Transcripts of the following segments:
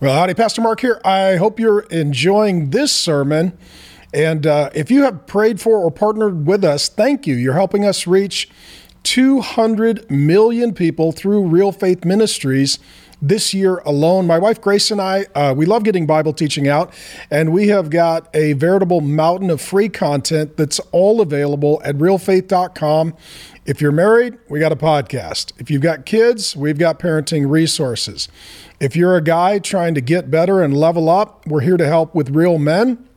Well, howdy, Pastor Mark here. I hope you're enjoying this sermon. And uh, if you have prayed for or partnered with us, thank you. You're helping us reach 200 million people through Real Faith Ministries this year alone. My wife Grace and I, uh, we love getting Bible teaching out, and we have got a veritable mountain of free content that's all available at realfaith.com. If you're married, we got a podcast. If you've got kids, we've got parenting resources. If you're a guy trying to get better and level up, we're here to help with real men.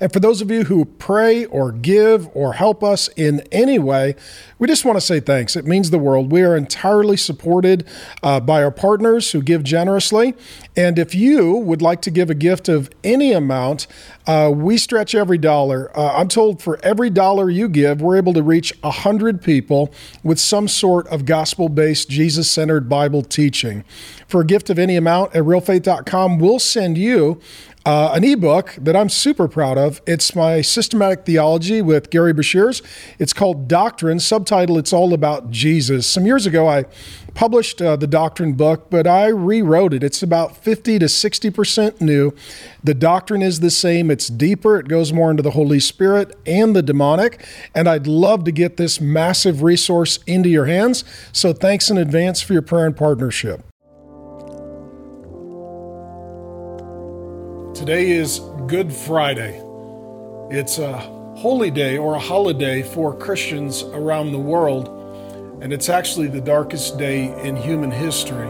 And for those of you who pray or give or help us in any way, we just want to say thanks. It means the world. We are entirely supported uh, by our partners who give generously. And if you would like to give a gift of any amount, uh, we stretch every dollar. Uh, I'm told for every dollar you give, we're able to reach 100 people with some sort of gospel based, Jesus centered Bible teaching. For a gift of any amount at realfaith.com, we'll send you uh, an ebook that I'm super proud of. It's my systematic theology with Gerry Breshears. It's called Doctrine. Subtitle It's All About Jesus. Some years ago, I published uh, the Doctrine book, but I rewrote it. It's about 50 to 60% new. The doctrine is the same, it's deeper, it goes more into the Holy Spirit and the demonic. And I'd love to get this massive resource into your hands. So thanks in advance for your prayer and partnership. Today is Good Friday. It's a holy day or a holiday for Christians around the world, and it's actually the darkest day in human history.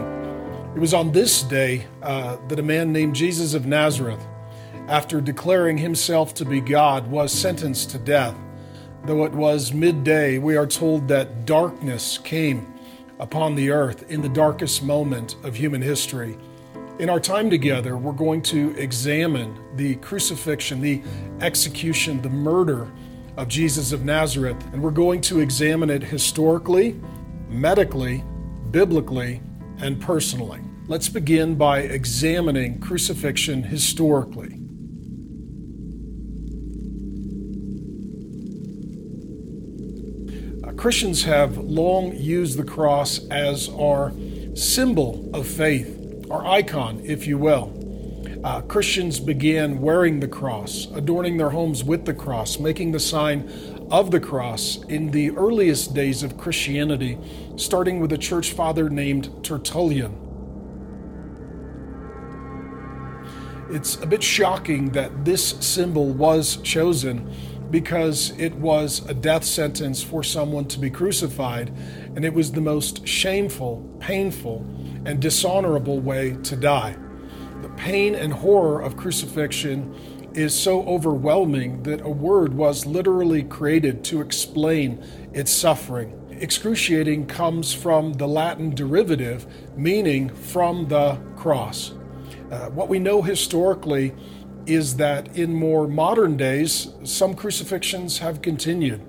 It was on this day uh, that a man named Jesus of Nazareth, after declaring himself to be God, was sentenced to death. Though it was midday, we are told that darkness came upon the earth in the darkest moment of human history. In our time together, we're going to examine the crucifixion, the execution, the murder of Jesus of Nazareth, and we're going to examine it historically, medically, biblically, and personally. Let's begin by examining crucifixion historically. Uh, Christians have long used the cross as our symbol of faith or icon, if you will. Uh, Christians began wearing the cross, adorning their homes with the cross, making the sign of the cross in the earliest days of Christianity, starting with a church father named Tertullian. It's a bit shocking that this symbol was chosen because it was a death sentence for someone to be crucified, and it was the most shameful, painful, and dishonorable way to die. The pain and horror of crucifixion is so overwhelming that a word was literally created to explain its suffering. Excruciating comes from the Latin derivative, meaning from the cross. Uh, what we know historically is that in more modern days, some crucifixions have continued.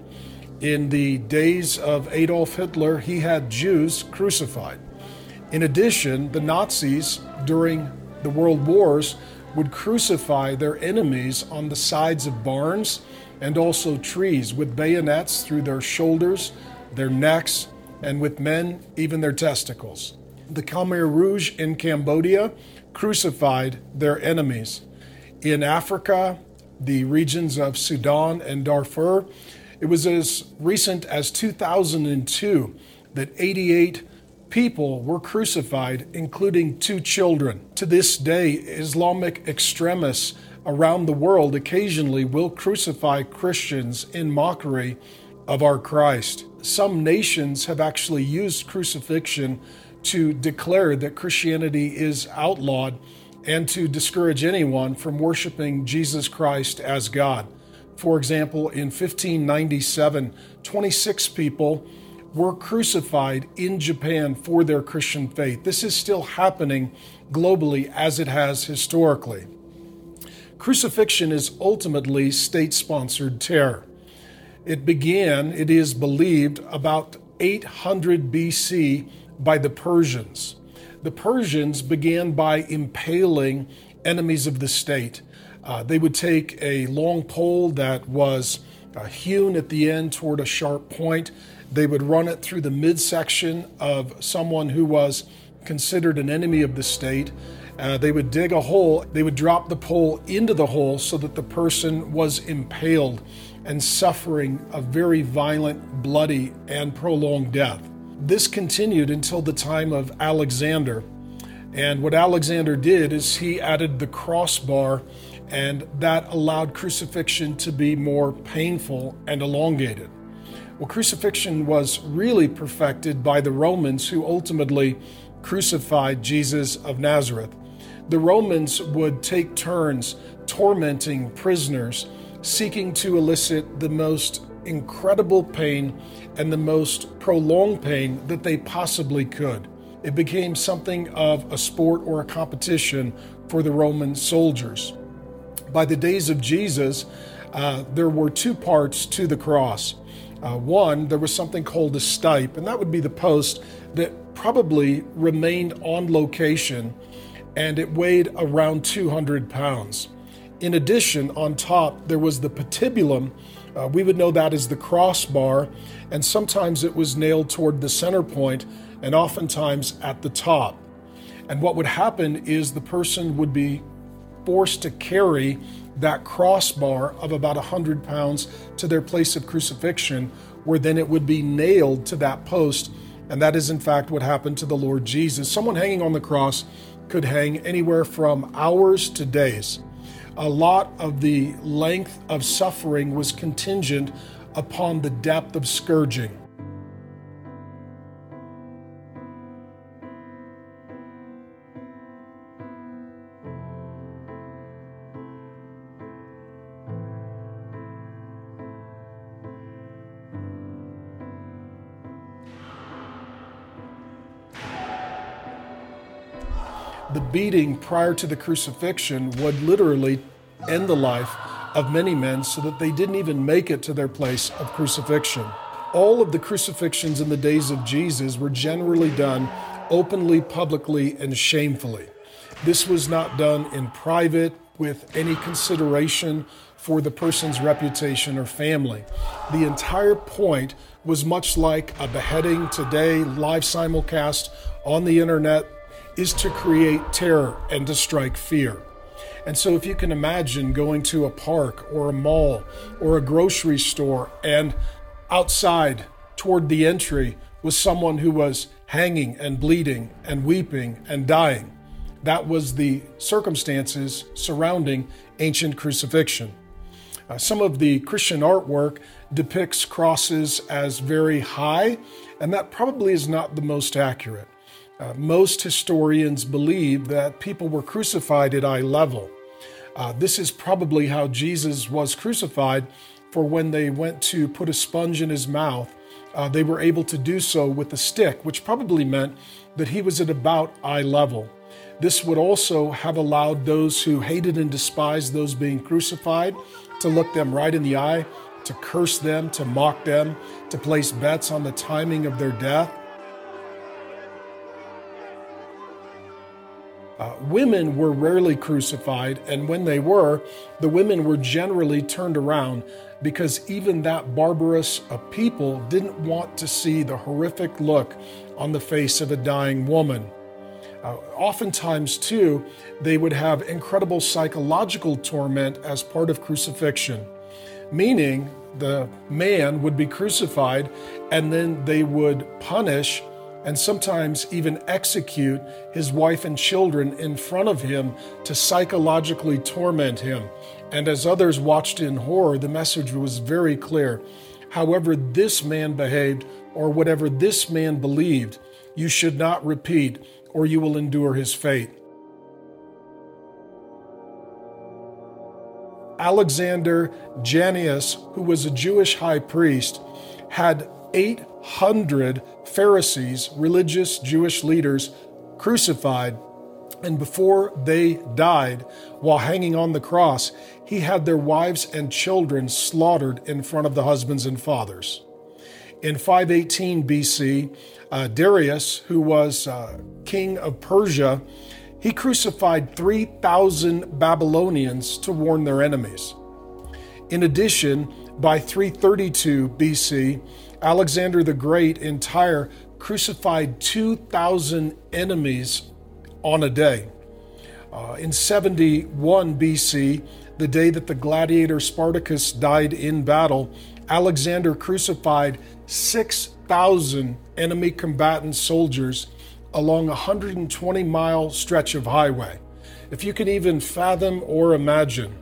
In the days of Adolf Hitler, he had Jews crucified. In addition, the Nazis during the World Wars would crucify their enemies on the sides of barns and also trees with bayonets through their shoulders, their necks, and with men, even their testicles. The Khmer Rouge in Cambodia crucified their enemies. In Africa, the regions of Sudan and Darfur, it was as recent as 2002 that 88 people were crucified, including two children. To this day, Islamic extremists around the world occasionally will crucify Christians in mockery of our Christ. Some nations have actually used crucifixion to declare that Christianity is outlawed and to discourage anyone from worshiping Jesus Christ as God. For example, in 1597, 26 people were crucified in Japan for their Christian faith. This is still happening globally as it has historically. Crucifixion is ultimately state sponsored terror. It began, it is believed, about 800 BC by the Persians. The Persians began by impaling enemies of the state. Uh, they would take a long pole that was uh, hewn at the end toward a sharp point they would run it through the midsection of someone who was considered an enemy of the state, Uh, they would dig a hole, they would drop the pole into the hole so that the person was impaled and suffering a very violent, bloody, and prolonged death. This continued until the time of Alexander. And what Alexander did is he added the crossbar, and that allowed crucifixion to be more painful and elongated. Well, crucifixion was really perfected by the Romans who ultimately crucified Jesus of Nazareth. The Romans would take turns tormenting prisoners, seeking to elicit the most incredible pain and the most prolonged pain that they possibly could. It became something of a sport or a competition for the Roman soldiers. By the days of Jesus, uh, there were two parts to the cross. Uh, one, there was something called a stipe, and that would be the post that probably remained on location and it weighed around 200 pounds. In addition, on top, there was the patibulum. Uh, we would know that as the crossbar, and sometimes it was nailed toward the center point and oftentimes at the top. And what would happen is the person would be forced to carry that crossbar of about 100 pounds to their place of crucifixion, where then it would be nailed to that post. And that is, in fact, what happened to the Lord Jesus. Someone hanging on the cross could hang anywhere from hours to days. A lot of the length of suffering was contingent upon the depth of scourging. Beating prior to the crucifixion would literally end the life of many men so that they didn't even make it to their place of crucifixion. All of the crucifixions in the days of Jesus were generally done openly, publicly, and shamefully. This was not done in private with any consideration for the person's reputation or family. The entire point was much like a beheading today, live simulcast on the internet is to create terror and to strike fear. And so, if you can imagine going to a park or a mall or a grocery store, and outside toward the entry was someone who was hanging and bleeding and weeping and dying, that was the circumstances surrounding ancient crucifixion. Uh, some of the Christian artwork depicts crosses as very high, and that probably is not the most accurate. Uh, most historians believe that people were crucified at eye level. Uh, this is probably how Jesus was crucified, for when they went to put a sponge in his mouth, uh, they were able to do so with a stick, which probably meant that he was at about eye level. This would also have allowed those who hated and despised those being crucified to look them right in the eye, to curse them, to mock them, to place bets on the timing of their death. Uh, women were rarely crucified, and when they were, the women were generally turned around because even that barbarous a people didn't want to see the horrific look on the face of a dying woman. Uh, oftentimes, too, they would have incredible psychological torment as part of crucifixion, meaning the man would be crucified and then they would punish and sometimes even execute his wife and children in front of him to psychologically torment him. And as others watched in horror, the message was very clear. However, this man behaved, or whatever this man believed, you should not repeat, or you will endure his fate. Alexander Jannaeus, who was a Jewish high priest, had 800 Pharisees, religious Jewish leaders, crucified. And before they died, while hanging on the cross, he had their wives and children slaughtered in front of the husbands and fathers. In 518 BC, uh, Darius, who was uh, king of Persia, he crucified 3,000 Babylonians to warn their enemies. In addition, by 332 BC, Alexander the Great in Tyre crucified 2,000 enemies on a day. Uh, in 71 BC, the day that the gladiator Spartacus died in battle, Alexander crucified 6,000 enemy combatant soldiers along a 120 mile stretch of highway. If you can even fathom or imagine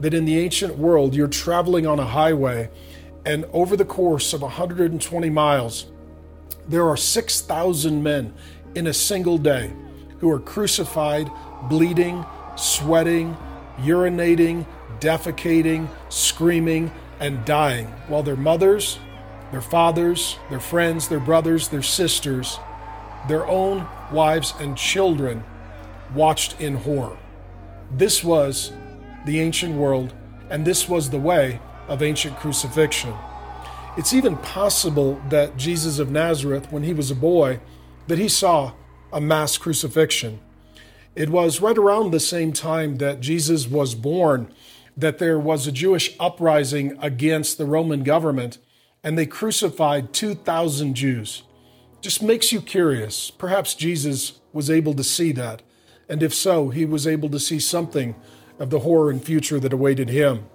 that in the ancient world you're traveling on a highway and over the course of 120 miles, there are 6,000 men in a single day who are crucified, bleeding, sweating, urinating, defecating, screaming, and dying, while their mothers, their fathers, their friends, their brothers, their sisters, their own wives and children watched in horror. This was the ancient world, and this was the way of ancient crucifixion. It's even possible that Jesus of Nazareth, when he was a boy, that he saw a mass crucifixion. It was right around the same time that Jesus was born that there was a Jewish uprising against the Roman government, and they crucified 2,000 Jews. Just makes you curious. Perhaps Jesus was able to see that, and if so, he was able to see something of the horror and future that awaited him.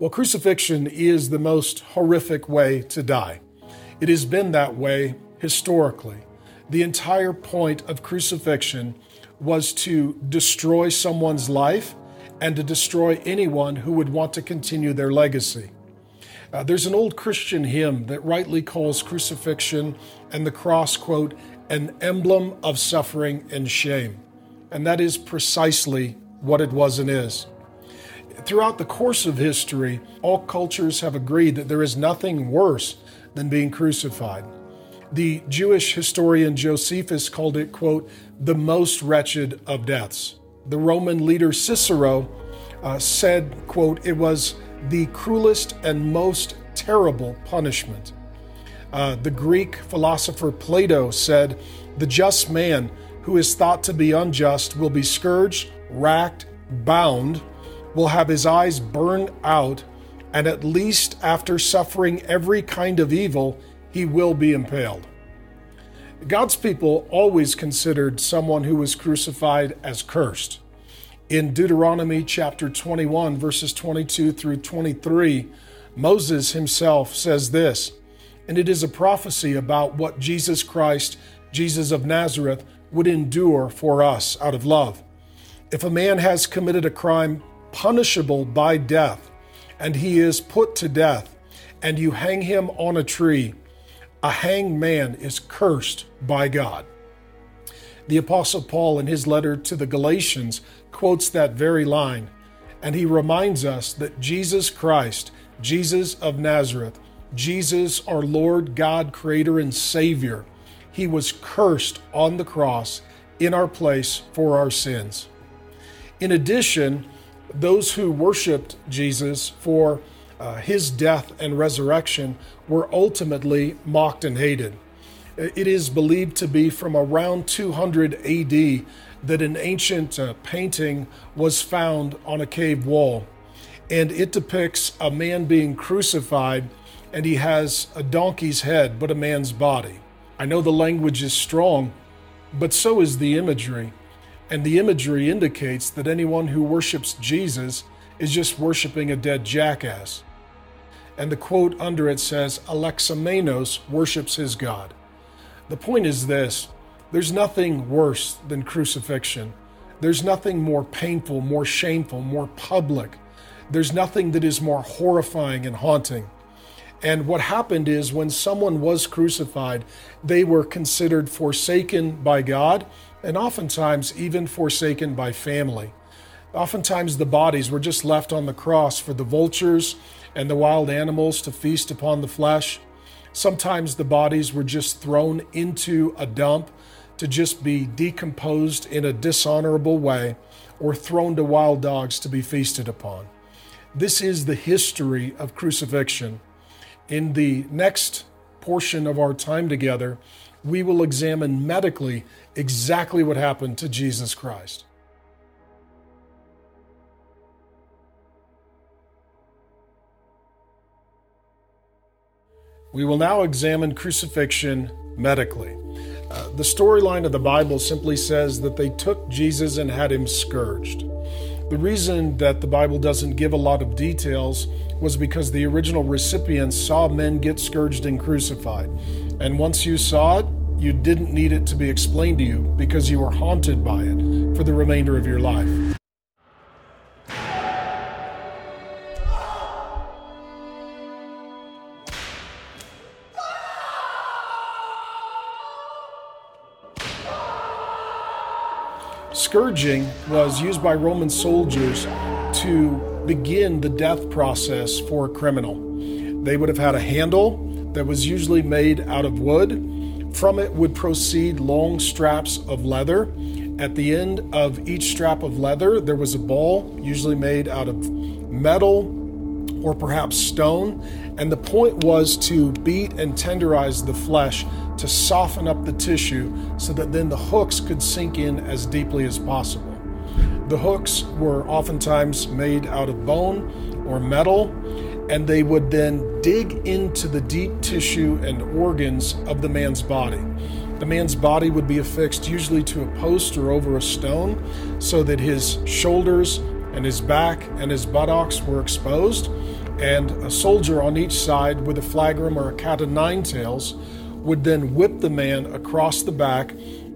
Well, crucifixion is the most horrific way to die. It has been that way historically. The entire point of crucifixion was to destroy someone's life and to destroy anyone who would want to continue their legacy. Uh, there's an old Christian hymn that rightly calls crucifixion and the cross, quote, an emblem of suffering and shame. And that is precisely what it was and is. Throughout the course of history, all cultures have agreed that there is nothing worse than being crucified. The Jewish historian Josephus called it, quote, the most wretched of deaths. The Roman leader Cicero uh, said, quote, it was the cruelest and most terrible punishment. Uh, the Greek philosopher Plato said, the just man who is thought to be unjust will be scourged, racked, bound, will have his eyes burned out, and at least after suffering every kind of evil, he will be impaled. God's people always considered someone who was crucified as cursed. In Deuteronomy chapter 21, verses 22 through 23, Moses himself says this, and it is a prophecy about what Jesus Christ, Jesus of Nazareth, would endure for us out of love. If a man has committed a crime punishable by death, and he is put to death, and you hang him on a tree, a hanged man is cursed by God. The Apostle Paul, in his letter to the Galatians, quotes that very line, and he reminds us that Jesus Christ, Jesus of Nazareth, Jesus, our Lord, God, Creator, and Savior, he was cursed on the cross in our place for our sins. In addition, those who worshiped Jesus for uh, his death and resurrection were ultimately mocked and hated. It is believed to be from around 200 AD that an ancient uh, painting was found on a cave wall. And it depicts a man being crucified, and he has a donkey's head, but a man's body. I know the language is strong, but so is the imagery. And the imagery indicates that anyone who worships Jesus is just worshiping a dead jackass. And the quote under it says, Alexamenos worships his God. The point is this there's nothing worse than crucifixion. There's nothing more painful, more shameful, more public. There's nothing that is more horrifying and haunting. And what happened is when someone was crucified, they were considered forsaken by God and oftentimes even forsaken by family. Oftentimes, the bodies were just left on the cross for the vultures and the wild animals to feast upon the flesh. Sometimes the bodies were just thrown into a dump to just be decomposed in a dishonorable way or thrown to wild dogs to be feasted upon. This is the history of crucifixion. In the next portion of our time together, we will examine medically exactly what happened to Jesus Christ. We will now examine crucifixion medically. Uh, the storyline of the Bible simply says that they took Jesus and had him scourged. The reason that the Bible doesn't give a lot of details was because the original recipients saw men get scourged and crucified. And once you saw it, you didn't need it to be explained to you because you were haunted by it for the remainder of your life. Scourging was used by Roman soldiers to begin the death process for a criminal. They would have had a handle that was usually made out of wood. From it would proceed long straps of leather. At the end of each strap of leather, there was a ball, usually made out of metal or perhaps stone. And the point was to beat and tenderize the flesh to soften up the tissue so that then the hooks could sink in as deeply as possible. The hooks were oftentimes made out of bone or metal, and they would then dig into the deep tissue and organs of the man's body. The man's body would be affixed usually to a post or over a stone so that his shoulders and his back and his buttocks were exposed, and a soldier on each side with a flagrum or a cat o' nine tails would then whip the man across the back,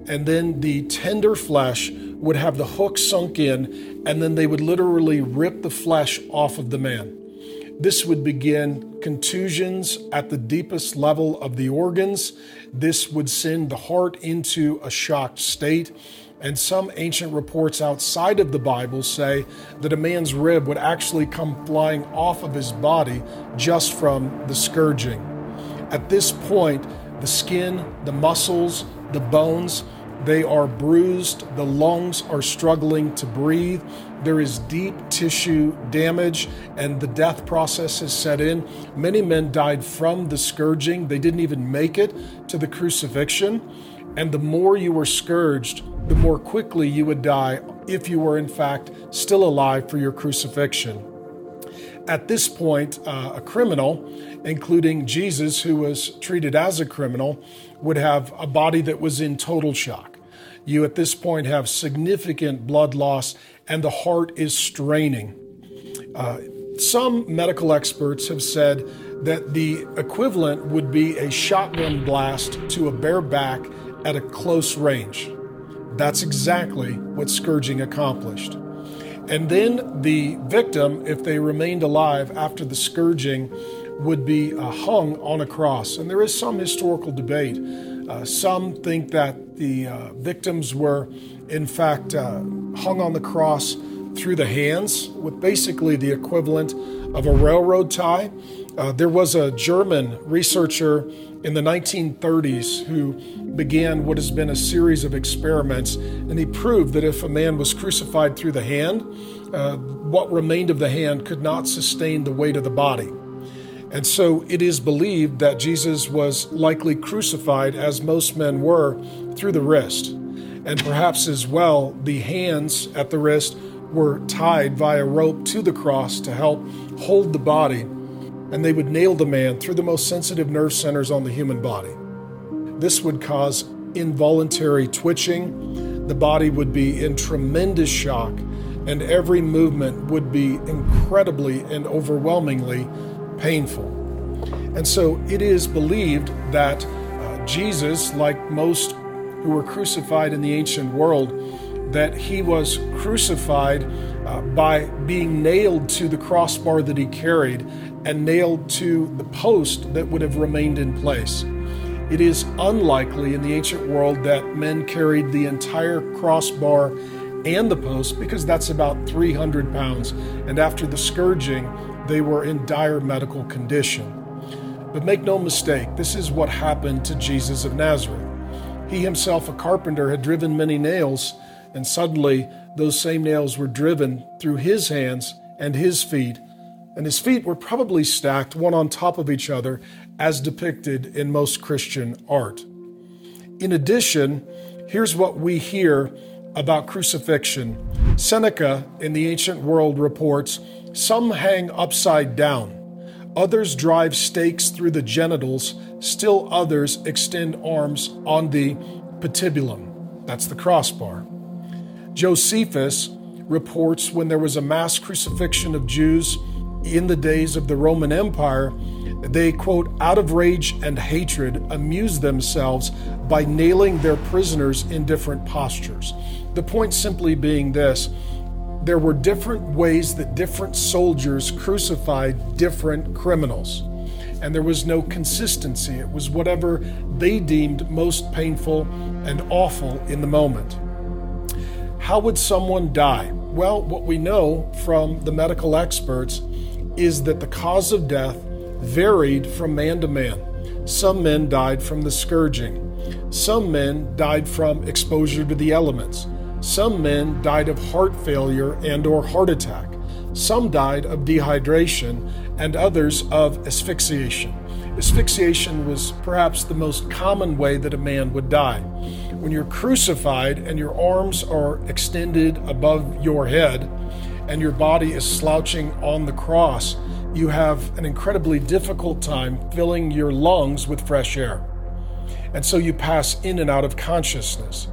and then the tender flesh would have the hook sunk in, and then they would literally rip the flesh off of the man. This would begin contusions at the deepest level of the organs. This would send the heart into a shocked state. And some ancient reports outside of the Bible say that a man's rib would actually come flying off of his body just from the scourging. At this point, the skin, the muscles, the bones, they are bruised, the lungs are struggling to breathe, there is deep tissue damage, and the death process has set in. Many men died from the scourging, they didn't even make it to the crucifixion. And the more you were scourged, the more quickly you would die if you were, in fact, still alive for your crucifixion. At this point, uh, a criminal, including Jesus, who was treated as a criminal, would have a body that was in total shock. You at this point have significant blood loss, and the heart is straining. Uh, some medical experts have said that the equivalent would be a shotgun blast to a bare back at a close range. That's exactly what scourging accomplished. And then the victim, if they remained alive after the scourging, would be uh, hung on a cross. And there is some historical debate. Uh, some think that the uh, victims were, in fact, uh, hung on the cross through the hands with basically the equivalent of a railroad tie. Uh, there was a German researcher in the 1930s who began what has been a series of experiments, and he proved that if a man was crucified through the hand, uh, what remained of the hand could not sustain the weight of the body. And so it is believed that Jesus was likely crucified, as most men were, through the wrist. And perhaps as well, the hands at the wrist were tied via rope to the cross to help hold the body. And they would nail the man through the most sensitive nerve centers on the human body. This would cause involuntary twitching. The body would be in tremendous shock, and every movement would be incredibly and overwhelmingly painful. And so it is believed that uh, Jesus, like most who were crucified in the ancient world, that he was crucified uh, by being nailed to the crossbar that he carried and nailed to the post that would have remained in place. It is unlikely in the ancient world that men carried the entire crossbar and the post because that's about 300 pounds. And after the scourging, they were in dire medical condition. But make no mistake, this is what happened to Jesus of Nazareth. He himself, a carpenter, had driven many nails, and suddenly those same nails were driven through his hands and his feet, and his feet were probably stacked one on top of each other, as depicted in most Christian art. In addition, here's what we hear about crucifixion. Seneca in the ancient world reports some hang upside down, others drive stakes through the genitals, still others extend arms on the patibulum. That's the crossbar. Josephus reports when there was a mass crucifixion of Jews in the days of the Roman Empire, they, quote, out of rage and hatred, amused themselves by nailing their prisoners in different postures. The point simply being this there were different ways that different soldiers crucified different criminals. And there was no consistency. It was whatever they deemed most painful and awful in the moment. How would someone die? Well, what we know from the medical experts is that the cause of death varied from man to man. Some men died from the scourging. Some men died from exposure to the elements. Some men died of heart failure and or heart attack. Some died of dehydration and others of asphyxiation. Asphyxiation was perhaps the most common way that a man would die. When you're crucified and your arms are extended above your head and your body is slouching on the cross, you have an incredibly difficult time filling your lungs with fresh air. And so you pass in and out of consciousness.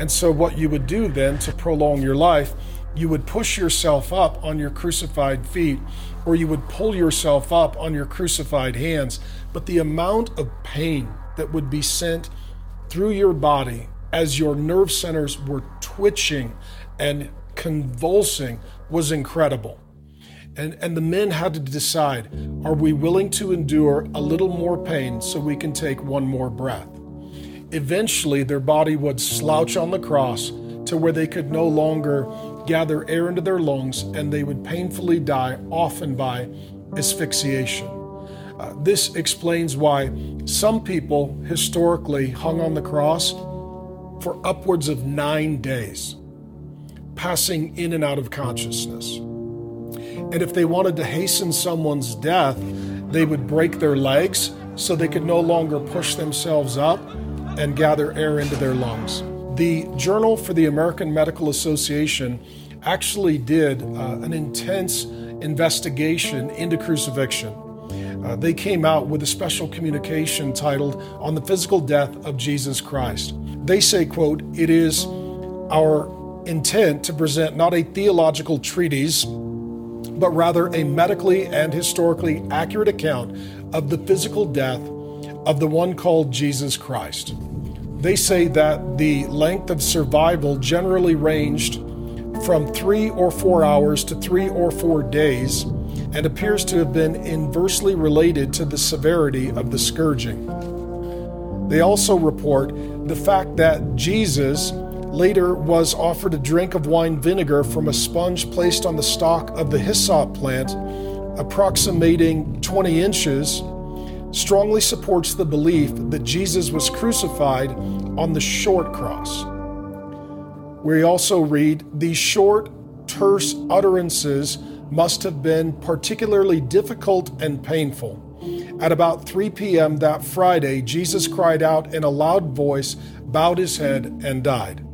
And so, what you would do then to prolong your life, you would push yourself up on your crucified feet, or you would pull yourself up on your crucified hands. But the amount of pain that would be sent through your body as your nerve centers were twitching and convulsing was incredible. And, and the men had to decide are we willing to endure a little more pain so we can take one more breath? Eventually, their body would slouch on the cross to where they could no longer gather air into their lungs and they would painfully die, often by asphyxiation. Uh, this explains why some people historically hung on the cross for upwards of nine days, passing in and out of consciousness. And if they wanted to hasten someone's death, they would break their legs so they could no longer push themselves up and gather air into their lungs. The Journal for the American Medical Association actually did uh, an intense investigation into crucifixion. Uh, they came out with a special communication titled On the Physical Death of Jesus Christ. They say, quote, it is our intent to present not a theological treatise, but rather a medically and historically accurate account of the physical death of the one called Jesus Christ. They say that the length of survival generally ranged from three or four hours to three or four days and appears to have been inversely related to the severity of the scourging. They also report the fact that Jesus later was offered a drink of wine vinegar from a sponge placed on the stalk of the hyssop plant, approximating 20 inches strongly supports the belief that Jesus was crucified on the short cross. We also read these short, terse utterances must have been particularly difficult and painful. At about 3 p.m. that Friday, Jesus cried out in a loud voice, bowed his head, and died.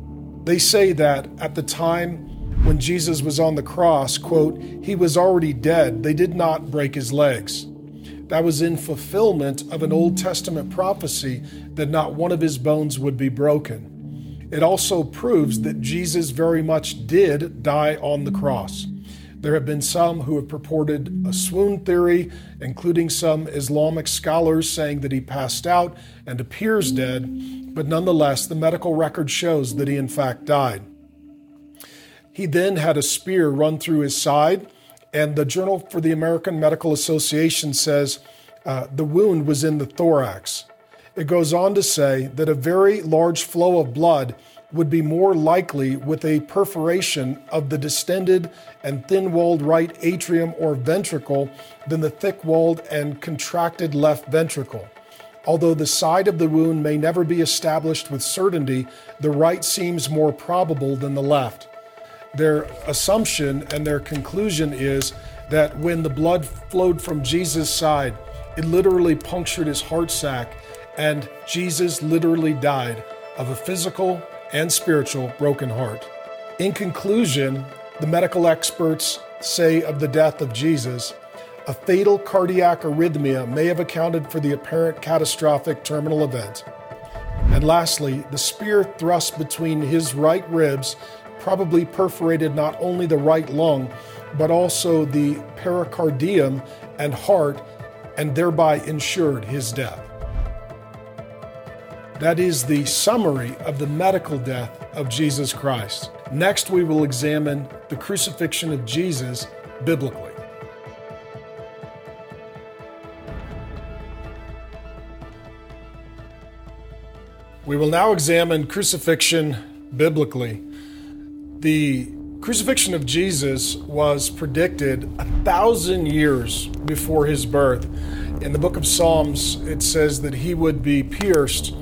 They say that at the time when Jesus was on the cross, quote, he was already dead. They did not break his legs. That was in fulfillment of an Old Testament prophecy that not one of his bones would be broken. It also proves that Jesus very much did die on the cross. There have been some who have purported a swoon theory, including some Islamic scholars saying that he passed out and appears dead, but nonetheless, the medical record shows that he in fact died. He then had a spear run through his side and the Journal for the American Medical Association says uh, the wound was in the thorax. It goes on to say that a very large flow of blood would be more likely with a perforation of the distended and thin walled right atrium or ventricle than the thick walled and contracted left ventricle. Although the side of the wound may never be established with certainty, the right seems more probable than the left their assumption and their conclusion is that when the blood flowed from Jesus' side, it literally punctured his heart sac, and Jesus literally died of a physical and spiritual broken heart. In conclusion, the medical experts say of the death of Jesus, a fatal cardiac arrhythmia may have accounted for the apparent catastrophic terminal event. And lastly, the spear thrust between his right ribs probably perforated not only the right lung, but also the pericardium and heart, and thereby ensured his death. That is the summary of the medical death of Jesus Christ. Next, we will examine the crucifixion of Jesus biblically. We will now examine crucifixion biblically. The crucifixion of Jesus was predicted a thousand years before his birth. In the book of Psalms, it says that he would be pierced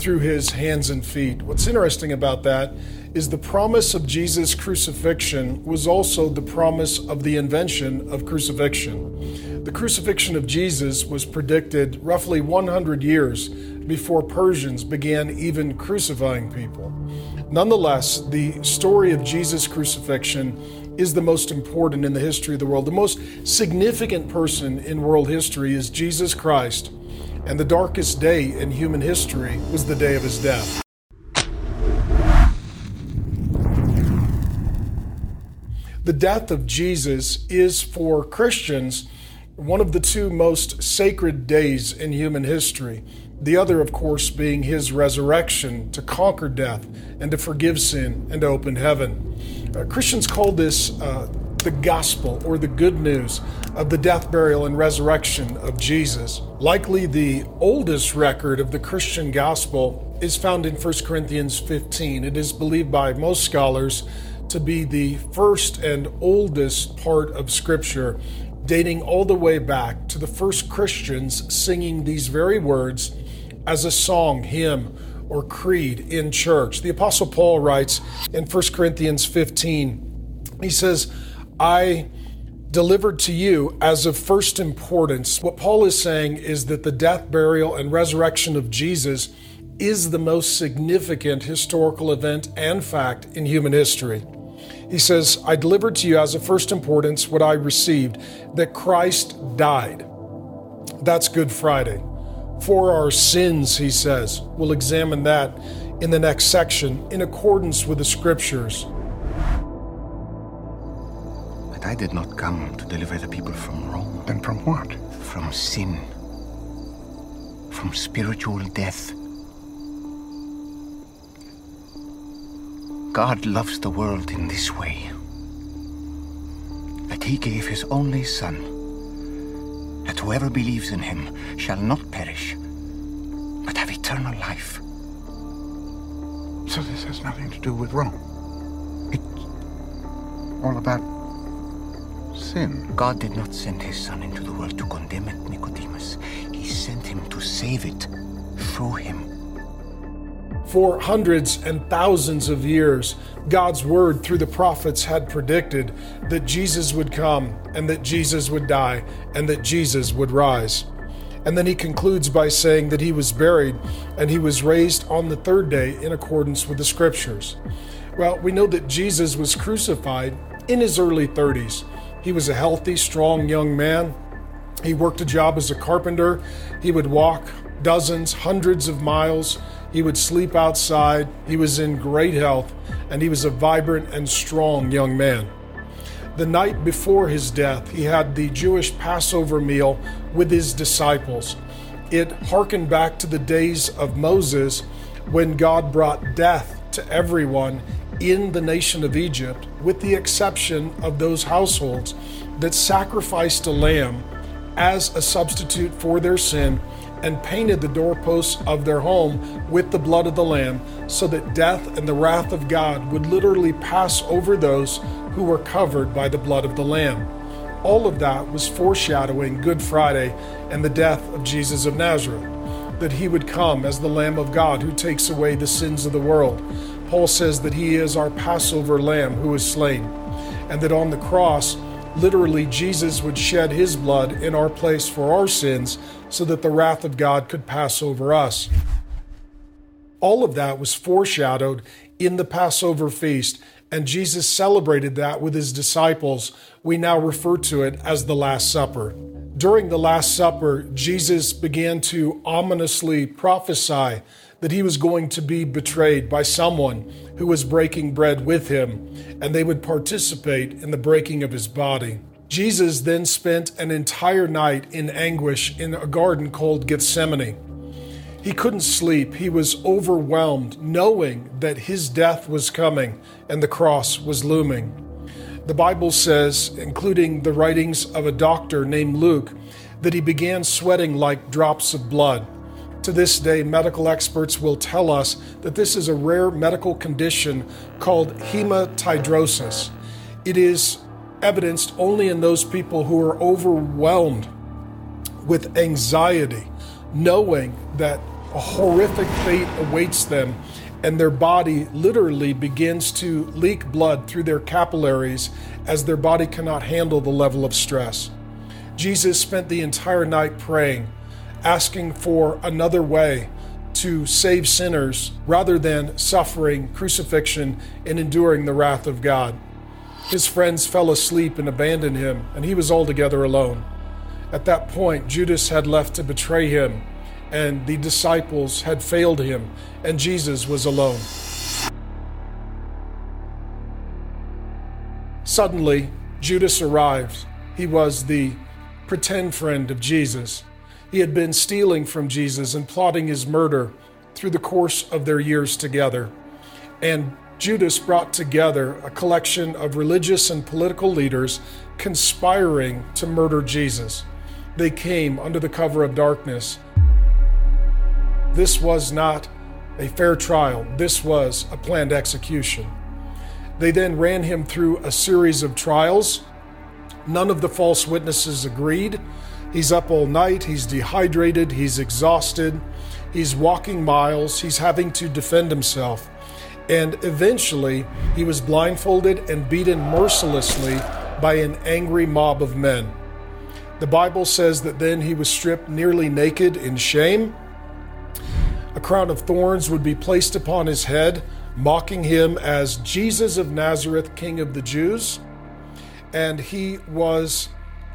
through his hands and feet. What's interesting about that is the promise of Jesus' crucifixion was also the promise of the invention of crucifixion. The crucifixion of Jesus was predicted roughly 100 years before Persians began even crucifying people. Nonetheless, the story of Jesus' crucifixion is the most important in the history of the world. The most significant person in world history is Jesus Christ, and the darkest day in human history was the day of his death. The death of Jesus is for Christians one of the two most sacred days in human history. The other, of course, being his resurrection to conquer death and to forgive sin and to open heaven. Uh, Christians call this uh, the gospel or the good news of the death, burial, and resurrection of Jesus. Likely the oldest record of the Christian gospel is found in 1 Corinthians 15. It is believed by most scholars to be the first and oldest part of Scripture, dating all the way back to the first Christians singing these very words as a song, hymn, or creed in church. The Apostle Paul writes in 1 Corinthians 15, he says, I delivered to you as of first importance. What Paul is saying is that the death, burial, and resurrection of Jesus is the most significant historical event and fact in human history. He says, I delivered to you as of first importance what I received that Christ died. That's Good Friday for our sins, he says. We'll examine that in the next section in accordance with the scriptures. But I did not come to deliver the people from Rome. Then from what? From sin. From spiritual death. God loves the world in this way that he gave his only Son that whoever believes in him shall not perish, but have eternal life. So this has nothing to do with Rome. It's all about sin. God did not send his Son into the world to condemn it, Nicodemus. He sent him to save it through him. For hundreds and thousands of years, God's word through the prophets had predicted that Jesus would come and that Jesus would die and that Jesus would rise. And then he concludes by saying that he was buried and he was raised on the third day in accordance with the scriptures. Well, we know that Jesus was crucified in his early 30s. He was a healthy, strong young man. He worked a job as a carpenter. He would walk dozens, hundreds of miles. He would sleep outside. He was in great health, and he was a vibrant and strong young man. The night before his death, he had the Jewish Passover meal with his disciples. It harkened back to the days of Moses when God brought death to everyone in the nation of Egypt, with the exception of those households that sacrificed a lamb as a substitute for their sin and painted the doorposts of their home with the blood of the Lamb, so that death and the wrath of God would literally pass over those who were covered by the blood of the Lamb. All of that was foreshadowing Good Friday and the death of Jesus of Nazareth, that he would come as the Lamb of God who takes away the sins of the world. Paul says that he is our Passover lamb who is slain, and that on the cross, literally, Jesus would shed his blood in our place for our sins so that the wrath of God could pass over us. All of that was foreshadowed in the Passover feast, and Jesus celebrated that with his disciples. We now refer to it as the Last Supper. During the Last Supper, Jesus began to ominously prophesy that he was going to be betrayed by someone who was breaking bread with him, and they would participate in the breaking of his body. Jesus then spent an entire night in anguish in a garden called Gethsemane. He couldn't sleep. He was overwhelmed, knowing that his death was coming and the cross was looming. The Bible says, including the writings of a doctor named Luke, that he began sweating like drops of blood. To this day, medical experts will tell us that this is a rare medical condition called hematidrosis. It is evidenced only in those people who are overwhelmed with anxiety, knowing that a horrific fate awaits them and their body literally begins to leak blood through their capillaries as their body cannot handle the level of stress. Jesus spent the entire night praying, asking for another way to save sinners rather than suffering crucifixion and enduring the wrath of God. His friends fell asleep and abandoned him, and he was altogether alone. At that point, Judas had left to betray him, and the disciples had failed him, and Jesus was alone. Suddenly, Judas arrived. He was the pretend friend of Jesus. He had been stealing from Jesus and plotting his murder through the course of their years together. And Judas brought together a collection of religious and political leaders conspiring to murder Jesus. They came under the cover of darkness. This was not a fair trial, this was a planned execution. They then ran him through a series of trials. None of the false witnesses agreed. He's up all night, he's dehydrated, he's exhausted, he's walking miles, he's having to defend himself. And eventually, he was blindfolded and beaten mercilessly by an angry mob of men. The Bible says that then he was stripped nearly naked in shame. A crown of thorns would be placed upon his head, mocking him as Jesus of Nazareth, King of the Jews. And he was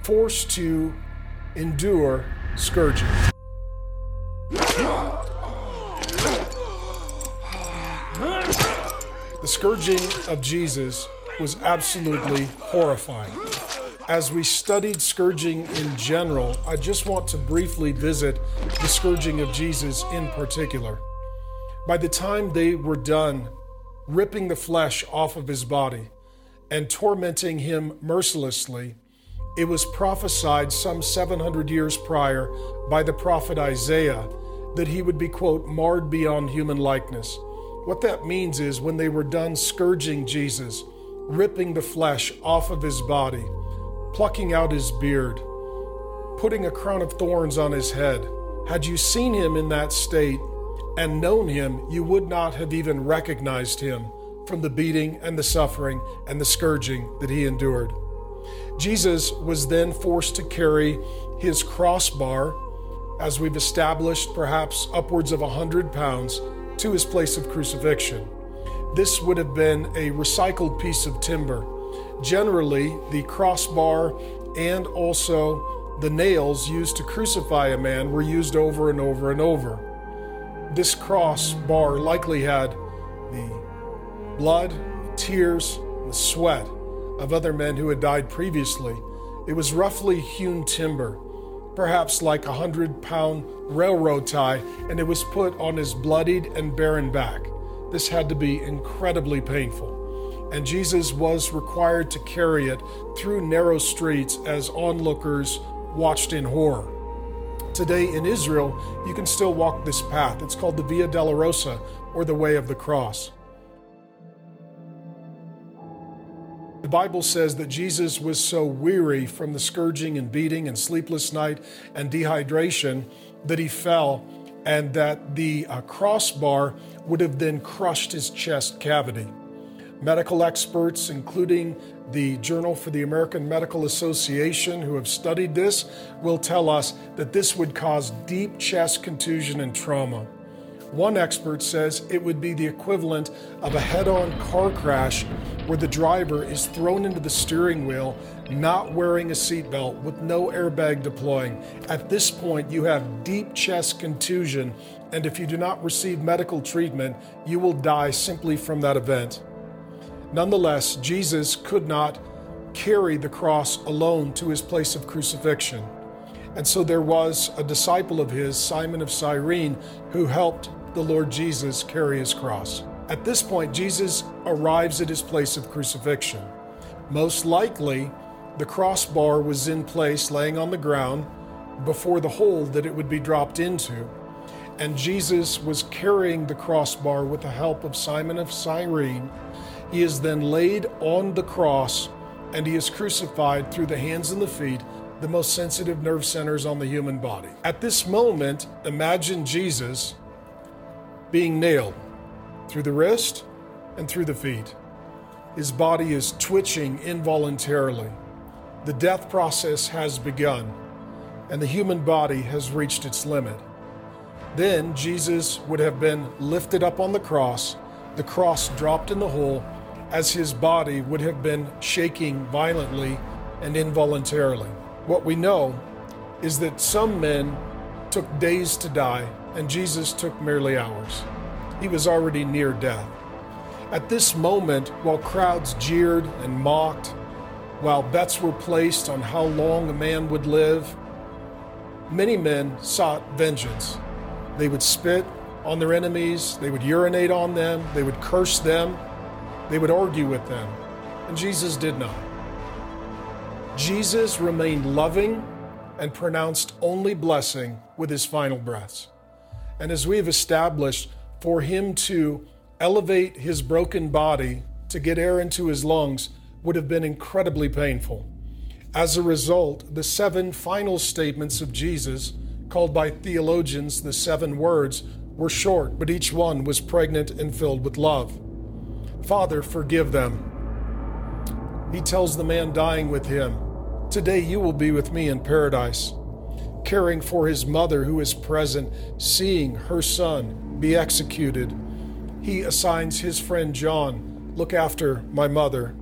forced to endure scourging. The scourging of Jesus was absolutely horrifying. As we studied scourging in general, I just want to briefly visit the scourging of Jesus in particular. By the time they were done ripping the flesh off of his body and tormenting him mercilessly, it was prophesied some 700 years prior by the prophet Isaiah that he would be, quote, marred beyond human likeness. What that means is when they were done scourging Jesus, ripping the flesh off of his body, plucking out his beard, putting a crown of thorns on his head, had you seen him in that state and known him, you would not have even recognized him from the beating and the suffering and the scourging that he endured. Jesus was then forced to carry his crossbar, as we've established, perhaps upwards of a hundred pounds, to his place of crucifixion. This would have been a recycled piece of timber. Generally, the crossbar and also the nails used to crucify a man were used over and over and over. This crossbar likely had the blood, the tears, the sweat of other men who had died previously. It was roughly hewn timber perhaps like a hundred pound railroad tie, and it was put on his bloodied and barren back. This had to be incredibly painful. And Jesus was required to carry it through narrow streets as onlookers watched in horror. Today in Israel, you can still walk this path. It's called the Via Dolorosa, or the Way of the Cross. The Bible says that Jesus was so weary from the scourging and beating and sleepless night and dehydration that he fell, and that the uh, crossbar would have then crushed his chest cavity. Medical experts, including the Journal for the American Medical Association, who have studied this, will tell us that this would cause deep chest contusion and trauma. One expert says it would be the equivalent of a head on car crash where the driver is thrown into the steering wheel, not wearing a seatbelt, with no airbag deploying. At this point, you have deep chest contusion, and if you do not receive medical treatment, you will die simply from that event. Nonetheless, Jesus could not carry the cross alone to his place of crucifixion. And so there was a disciple of his, Simon of Cyrene, who helped the Lord Jesus carry his cross. At this point, Jesus arrives at his place of crucifixion. Most likely, the crossbar was in place, laying on the ground, before the hole that it would be dropped into. And Jesus was carrying the crossbar with the help of Simon of Cyrene. He is then laid on the cross and he is crucified through the hands and the feet, the most sensitive nerve centers on the human body. At this moment, imagine Jesus being nailed through the wrist and through the feet. His body is twitching involuntarily. The death process has begun, and the human body has reached its limit. Then Jesus would have been lifted up on the cross, the cross dropped in the hole, as his body would have been shaking violently and involuntarily. What we know is that some men took days to die, and Jesus took merely hours. He was already near death. At this moment, while crowds jeered and mocked, while bets were placed on how long a man would live, many men sought vengeance. They would spit on their enemies, they would urinate on them, they would curse them, they would argue with them. And Jesus did not. Jesus remained loving and pronounced only blessing with his final breaths. And as we have established, for him to elevate his broken body to get air into his lungs would have been incredibly painful. As a result, the seven final statements of Jesus, called by theologians the seven words, were short, but each one was pregnant and filled with love. Father, forgive them. He tells the man dying with him, Today you will be with me in paradise. Caring for his mother who is present, seeing her son be executed, he assigns his friend John, Look after my mother.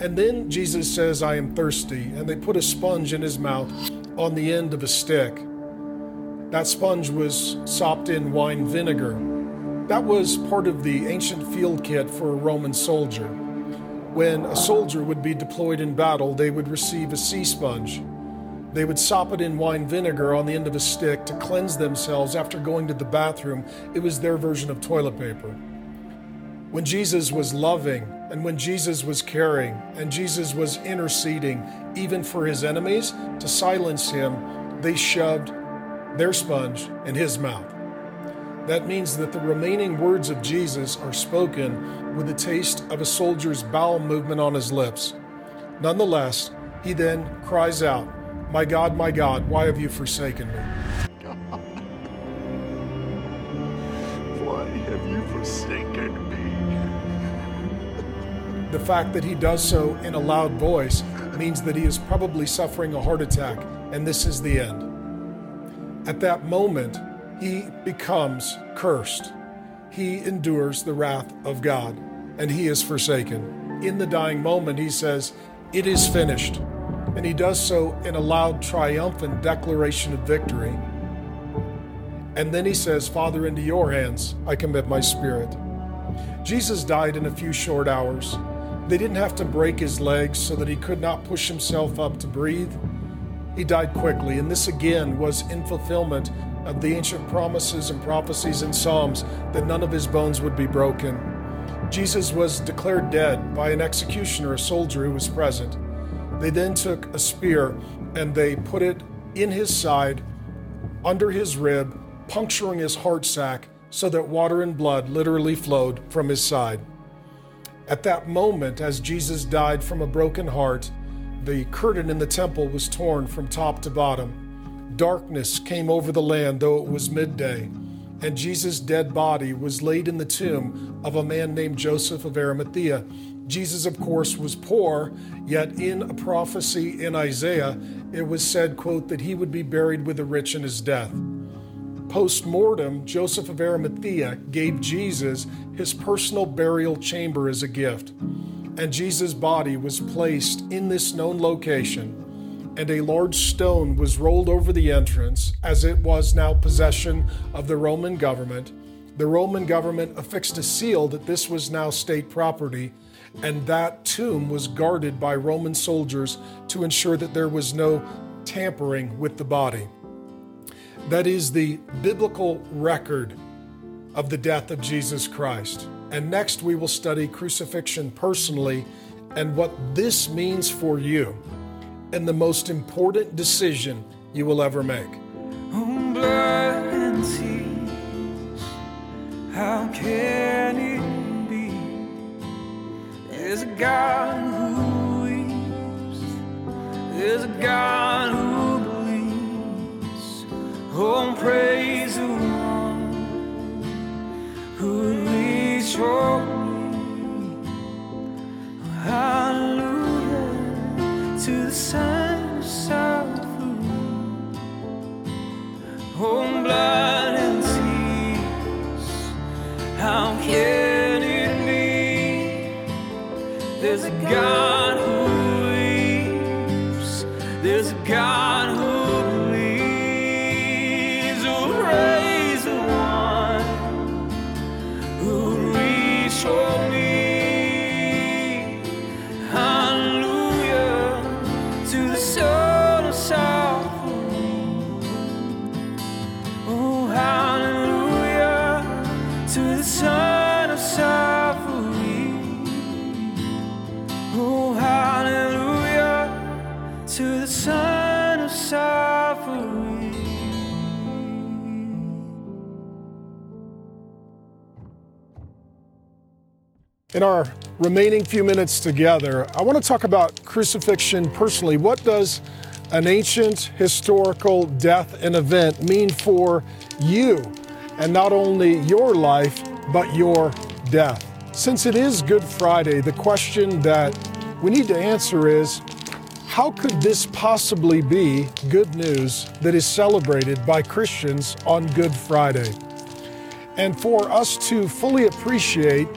And then Jesus says, I am thirsty, and they put a sponge in his mouth on the end of a stick. That sponge was sopped in wine vinegar that was part of the ancient field kit for a Roman soldier. When a soldier would be deployed in battle, they would receive a sea sponge. They would sop it in wine vinegar on the end of a stick to cleanse themselves after going to the bathroom. It was their version of toilet paper. When Jesus was loving, and when Jesus was caring, and Jesus was interceding, even for his enemies, to silence him, they shoved their sponge in his mouth. That means that the remaining words of Jesus are spoken with the taste of a soldier's bowel movement on his lips. Nonetheless, he then cries out, My God, my God, why have you forsaken me? Why have you forsaken me? The fact that he does so in a loud voice means that he is probably suffering a heart attack, and this is the end. At that moment, he becomes cursed. He endures the wrath of God and he is forsaken. In the dying moment, he says, It is finished. And he does so in a loud, triumphant declaration of victory. And then he says, Father, into your hands I commit my spirit. Jesus died in a few short hours. They didn't have to break his legs so that he could not push himself up to breathe. He died quickly, and this again was in fulfillment of the ancient promises and prophecies in Psalms that none of his bones would be broken. Jesus was declared dead by an executioner, a soldier who was present. They then took a spear and they put it in his side, under his rib, puncturing his heart sac so that water and blood literally flowed from his side. At that moment, as Jesus died from a broken heart, the curtain in the temple was torn from top to bottom. Darkness came over the land, though it was midday, and Jesus' dead body was laid in the tomb of a man named Joseph of Arimathea. Jesus, of course, was poor, yet in a prophecy in Isaiah, it was said, quote, that he would be buried with the rich in his death. Post mortem, Joseph of Arimathea gave Jesus his personal burial chamber as a gift. And Jesus' body was placed in this known location, and a large stone was rolled over the entrance, as it was now possession of the Roman government. The Roman government affixed a seal that this was now state property, and that tomb was guarded by Roman soldiers to ensure that there was no tampering with the body. That is the biblical record of the death of Jesus Christ. And next, we will study crucifixion personally and what this means for you and the most important decision you will ever make. Blood how can it be? There's a God who weeps, there's a God who believes. Oh, praise the one who reached for me. Hallelujah to the Son of suffering. Oh, blood and tears, how can it be? There's a God the Son of suffering. Oh, hallelujah to the Son of suffering. In our remaining few minutes together, I want to talk about crucifixion personally. What does an ancient historical death and event mean for you? And not only your life, but your death. Since it is Good Friday, the question that we need to answer is how could this possibly be good news that is celebrated by Christians on Good Friday? And for us to fully appreciate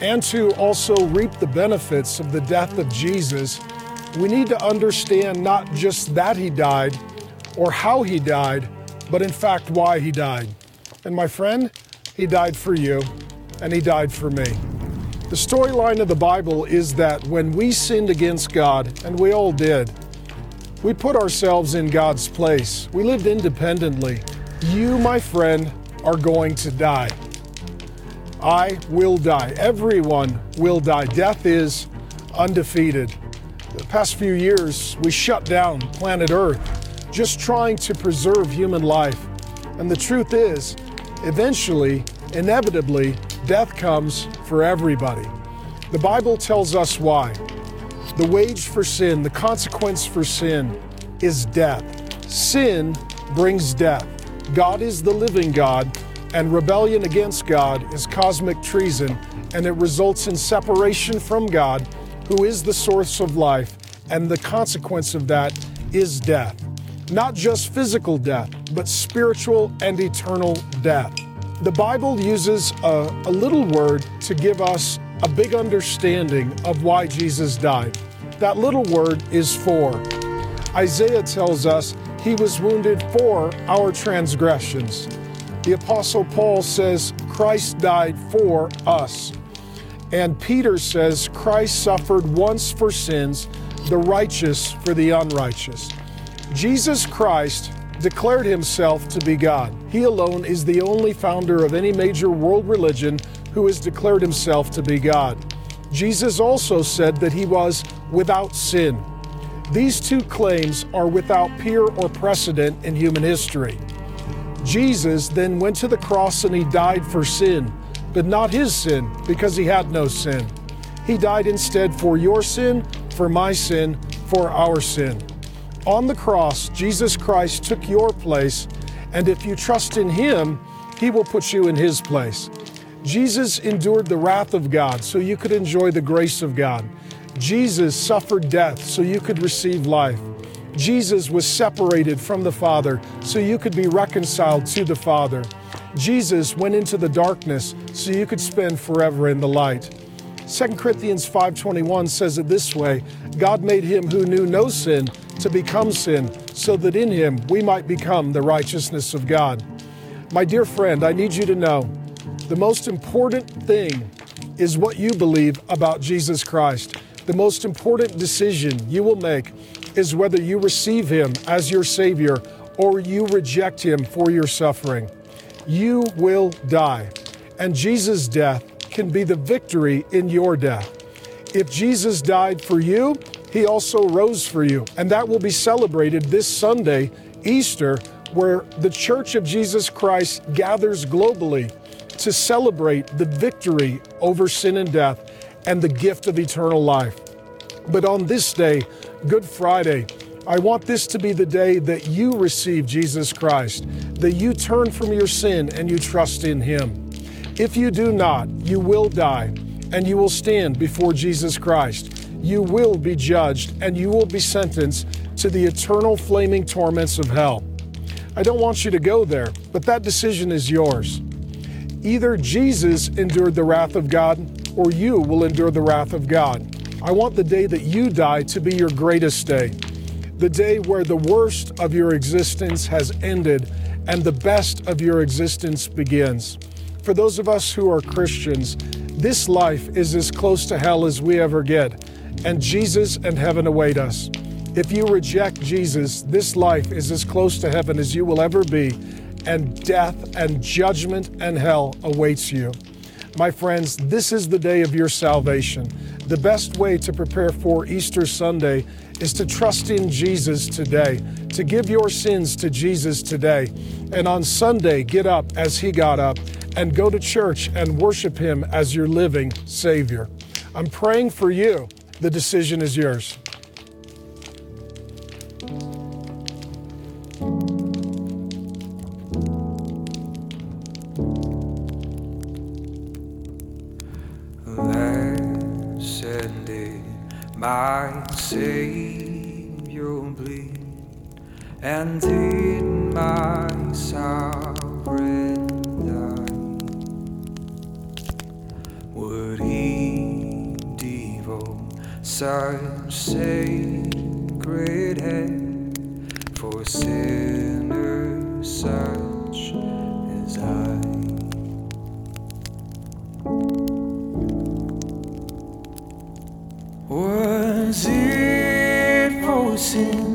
and to also reap the benefits of the death of Jesus, we need to understand not just that he died or how he died, but in fact why he died. And my friend, he died for you and he died for me. The storyline of the Bible is that when we sinned against God, and we all did, we put ourselves in God's place. We lived independently. You, my friend, are going to die. I will die. Everyone will die. Death is undefeated. The past few years, we shut down planet Earth just trying to preserve human life. And the truth is, eventually, inevitably, death comes for everybody. The Bible tells us why. The wage for sin, the consequence for sin, is death. Sin brings death. God is the living God, and rebellion against God is cosmic treason, and it results in separation from God, who is the source of life, and the consequence of that is death. Not just physical death, but spiritual and eternal death. The Bible uses a, a little word to give us a big understanding of why Jesus died. That little word is for. Isaiah tells us he was wounded for our transgressions. The Apostle Paul says Christ died for us. And Peter says Christ suffered once for sins, the righteous for the unrighteous. Jesus Christ declared himself to be God. He alone is the only founder of any major world religion who has declared himself to be God. Jesus also said that he was without sin. These two claims are without peer or precedent in human history. Jesus then went to the cross and he died for sin, but not his sin because he had no sin. He died instead for your sin, for my sin, for our sin. On the cross, Jesus Christ took your place, and if you trust in him, he will put you in his place. Jesus endured the wrath of God so you could enjoy the grace of God. Jesus suffered death so you could receive life. Jesus was separated from the Father so you could be reconciled to the Father. Jesus went into the darkness so you could spend forever in the light. 2 Corinthians 5:21 says it this way, God made him who knew no sin to become sin, so that in him we might become the righteousness of God. My dear friend, I need you to know the most important thing is what you believe about Jesus Christ. The most important decision you will make is whether you receive him as your Savior or you reject him for your suffering. You will die, and Jesus' death can be the victory in your death. If Jesus died for you, he also rose for you, and that will be celebrated this Sunday, Easter, where the Church of Jesus Christ gathers globally to celebrate the victory over sin and death and the gift of eternal life. But on this day, Good Friday, I want this to be the day that you receive Jesus Christ, that you turn from your sin and you trust in Him. If you do not, you will die and you will stand before Jesus Christ. You will be judged and you will be sentenced to the eternal flaming torments of hell. I don't want you to go there, but that decision is yours. Either Jesus endured the wrath of God or you will endure the wrath of God. I want the day that you die to be your greatest day, the day where the worst of your existence has ended and the best of your existence begins. For those of us who are Christians, this life is as close to hell as we ever get, and Jesus and heaven await us. If you reject Jesus, this life is as close to heaven as you will ever be, and death and judgment and hell awaits you. My friends, this is the day of your salvation. The best way to prepare for Easter Sunday is to trust in Jesus today, to give your sins to Jesus today. And on Sunday, get up as he got up and go to church and worship him as your living Savior. I'm praying for you. The decision is yours. my Savior bleed and did my sovereign such sacred head for sinners such as I? Was it for sins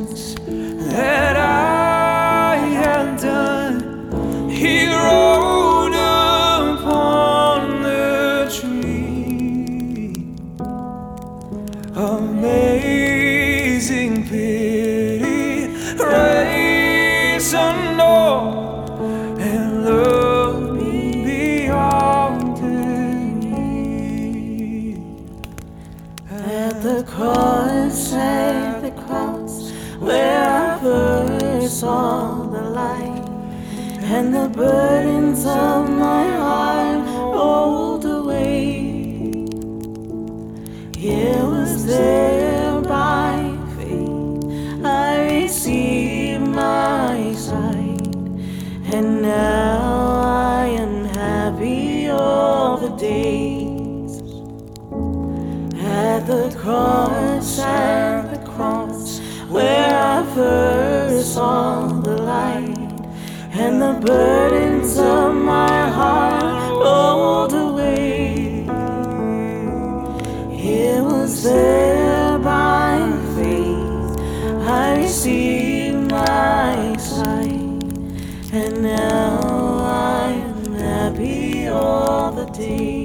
and